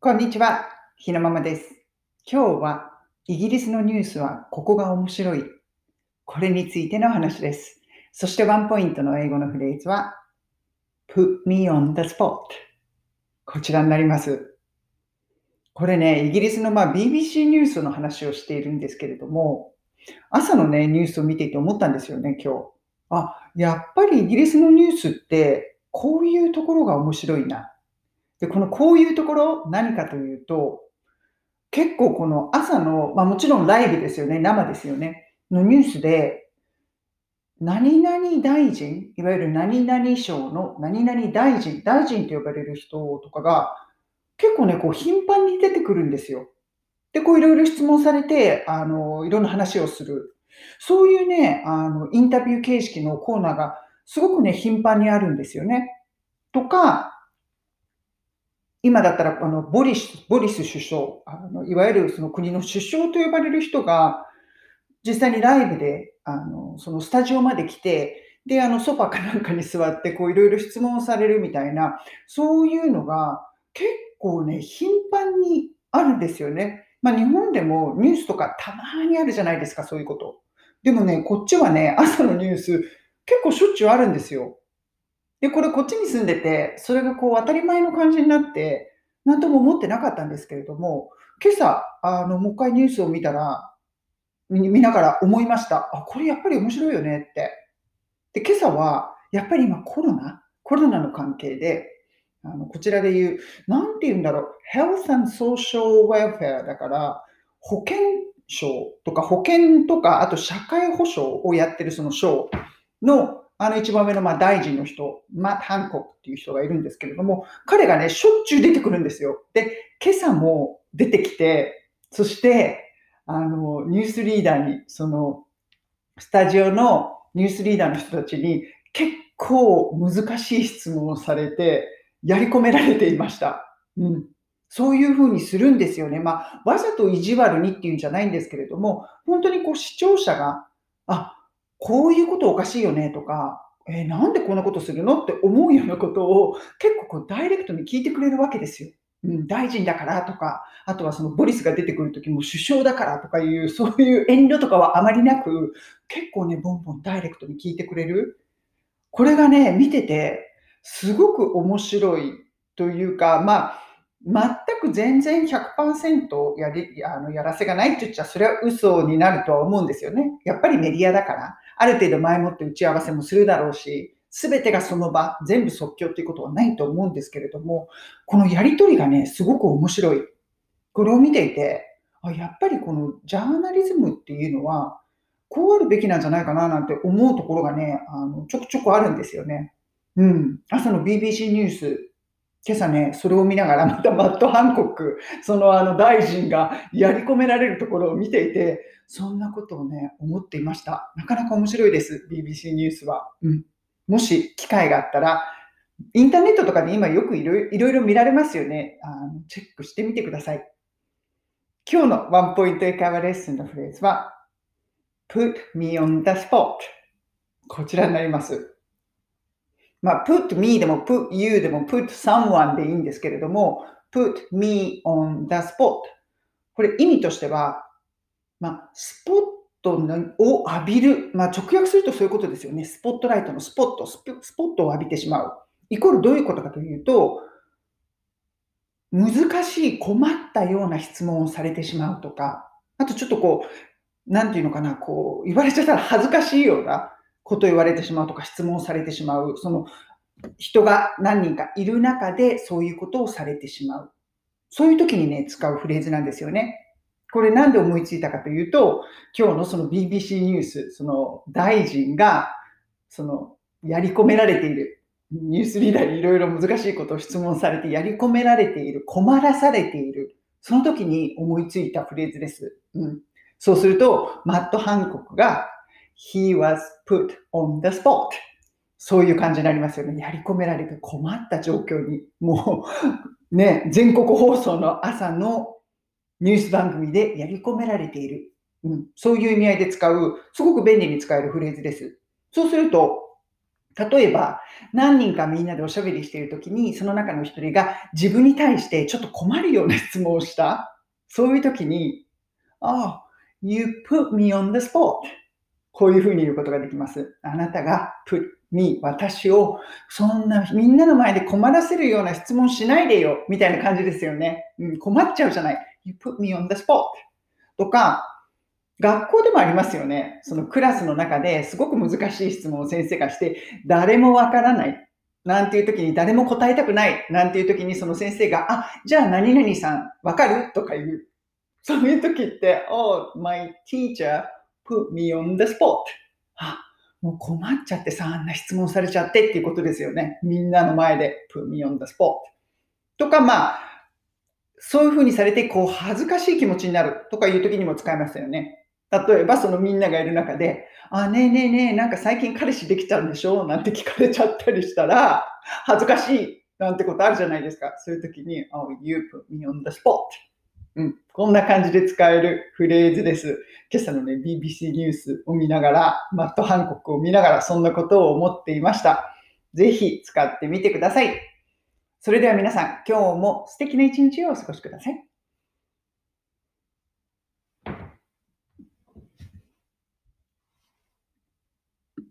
こんにちは、ひなままです。今日はイギリスのニュースはここが面白い。これについての話です。そしてワンポイントの英語のフレーズは Put me on the spot こちらになります。これね、イギリスのまあ BBC ニュースの話をしているんですけれども、朝のね、ニュースを見ていて思ったんですよね、今日。あ、やっぱりイギリスのニュースってこういうところが面白いな。で、このこういうところ、何かというと、結構この朝の、まあもちろんライブですよね、生ですよね、のニュースで、何々大臣、いわゆる何々省の何々大臣、大臣と呼ばれる人とかが、結構ね、こう頻繁に出てくるんですよ。で、こういろいろ質問されて、あの、いろんな話をする。そういうね、あの、インタビュー形式のコーナーがすごくね、頻繁にあるんですよね。とか、今だったら、あの、ボリス、ボリス首相、あの、いわゆるその国の首相と呼ばれる人が、実際にライブで、あの、そのスタジオまで来て、で、あの、ソファかなんかに座って、こう、いろいろ質問されるみたいな、そういうのが結構ね、頻繁にあるんですよね。まあ、日本でもニュースとかたまにあるじゃないですか、そういうこと。でもね、こっちはね、朝のニュース、結構しょっちゅうあるんですよ。で、これこっちに住んでて、それがこう当たり前の感じになって、なんとも思ってなかったんですけれども、今朝、あの、もう一回ニュースを見たら、見ながら思いました。あ、これやっぱり面白いよねって。で、今朝は、やっぱり今コロナ、コロナの関係で、あのこちらで言う、なんて言うんだろう、Health and Social Welfare だから、保健省とか保険とか、あと社会保障をやってるその省のあの一番上のまあ大臣の人、マット・ハンコックっていう人がいるんですけれども、彼がね、しょっちゅう出てくるんですよ。で、今朝も出てきて、そして、あの、ニュースリーダーに、その、スタジオのニュースリーダーの人たちに結構難しい質問をされて、やり込められていました。うん。そういうふうにするんですよね。まあ、わざと意地悪にっていうんじゃないんですけれども、本当にこう視聴者が、あ、こういうことおかしいよねとか、えー、なんでこんなことするのって思うようなことを結構こうダイレクトに聞いてくれるわけですよ。うん、大臣だからとか、あとはそのボリスが出てくるときも首相だからとかいう、そういう遠慮とかはあまりなく、結構ね、ボンボンダイレクトに聞いてくれる。これがね、見てて、すごく面白いというか、まあ、全く全然100%やりあのやらせがないって言っちゃ、それは嘘になるとは思うんですよね。やっぱりメディアだから。ある程度前もって打ち合わせもするだろうし、すべてがその場、全部即興っていうことはないと思うんですけれども、このやりとりがね、すごく面白い。これを見ていて、あやっぱりこのジャーナリズムっていうのは、こうあるべきなんじゃないかななんて思うところがね、あのちょくちょくあるんですよね。うん。朝の BBC ニュース、今朝ね、それを見ながら、またマット・ハンコック、そのあの大臣がやり込められるところを見ていて、そんなことをね、思っていました。なかなか面白いです、BBC ニュースは。うん、もし機会があったら、インターネットとかで今よくいろいろ見られますよねあの。チェックしてみてください。今日のワンポイント英会話レッスンのフレーズは、put me on the spot こちらになります。まあ、put me でも put you でも put someone でいいんですけれども、put me on the spot これ意味としては、まあ、スポットを浴びる。まあ、直訳するとそういうことですよね。スポットライトのスポット、スポットを浴びてしまう。イコールどういうことかというと、難しい困ったような質問をされてしまうとか、あとちょっとこう、なんていうのかな、こう、言われちゃったら恥ずかしいようなこと言われてしまうとか、質問されてしまう。その、人が何人かいる中でそういうことをされてしまう。そういう時にね、使うフレーズなんですよね。これなんで思いついたかというと、今日のその BBC ニュース、その大臣が、その、やり込められている、ニュースリーダーにいろいろ難しいことを質問されて、やり込められている、困らされている、その時に思いついたフレーズです。うん、そうすると、マット・ハンコクが、He was put on the spot. そういう感じになりますよね。やり込められて困った状況に、もう、ね、全国放送の朝のニュース番組でやり込められている。うん、そういう意味合いで使う、すごく便利に使えるフレーズです。そうすると、例えば、何人かみんなでおしゃべりしているときに、その中の一人が自分に対してちょっと困るような質問をした。そういうときに、Oh, you put me on the spot. こういうふうに言うことができます。あなたが put me, 私をそんなみんなの前で困らせるような質問しないでよ、みたいな感じですよね。うん、困っちゃうじゃない。You put me on the spot. とか、学校でもありますよね。そのクラスの中ですごく難しい質問を先生がして、誰もわからない。なんていう時に誰も答えたくない。なんていう時にその先生が、あ、じゃあ何々さんわかる？とか言う。そういう時って、Oh, my teacher put me on the spot. あ、もう困っちゃってさ、あんな質問されちゃってっていうことですよね。みんなの前で put me on the spot. とか、まあ、そういうふうにされて、こう、恥ずかしい気持ちになるとかいう時にも使いますよね。例えば、そのみんながいる中で、あ、ねえねえねえ、なんか最近彼氏できちゃうんでしょ？なんて聞かれちゃったりしたら、恥ずかしいなんてことあるじゃないですか。そういう時に、Oh, you put me on the spot. うん、こんな感じで使えるフレーズです。今朝のね、BBC ニュースを見ながら、マット・ハンコックを見ながら、そんなことを思っていました。ぜひ使ってみてください。それでは皆さん、今日も素敵な一日をお過ごしください。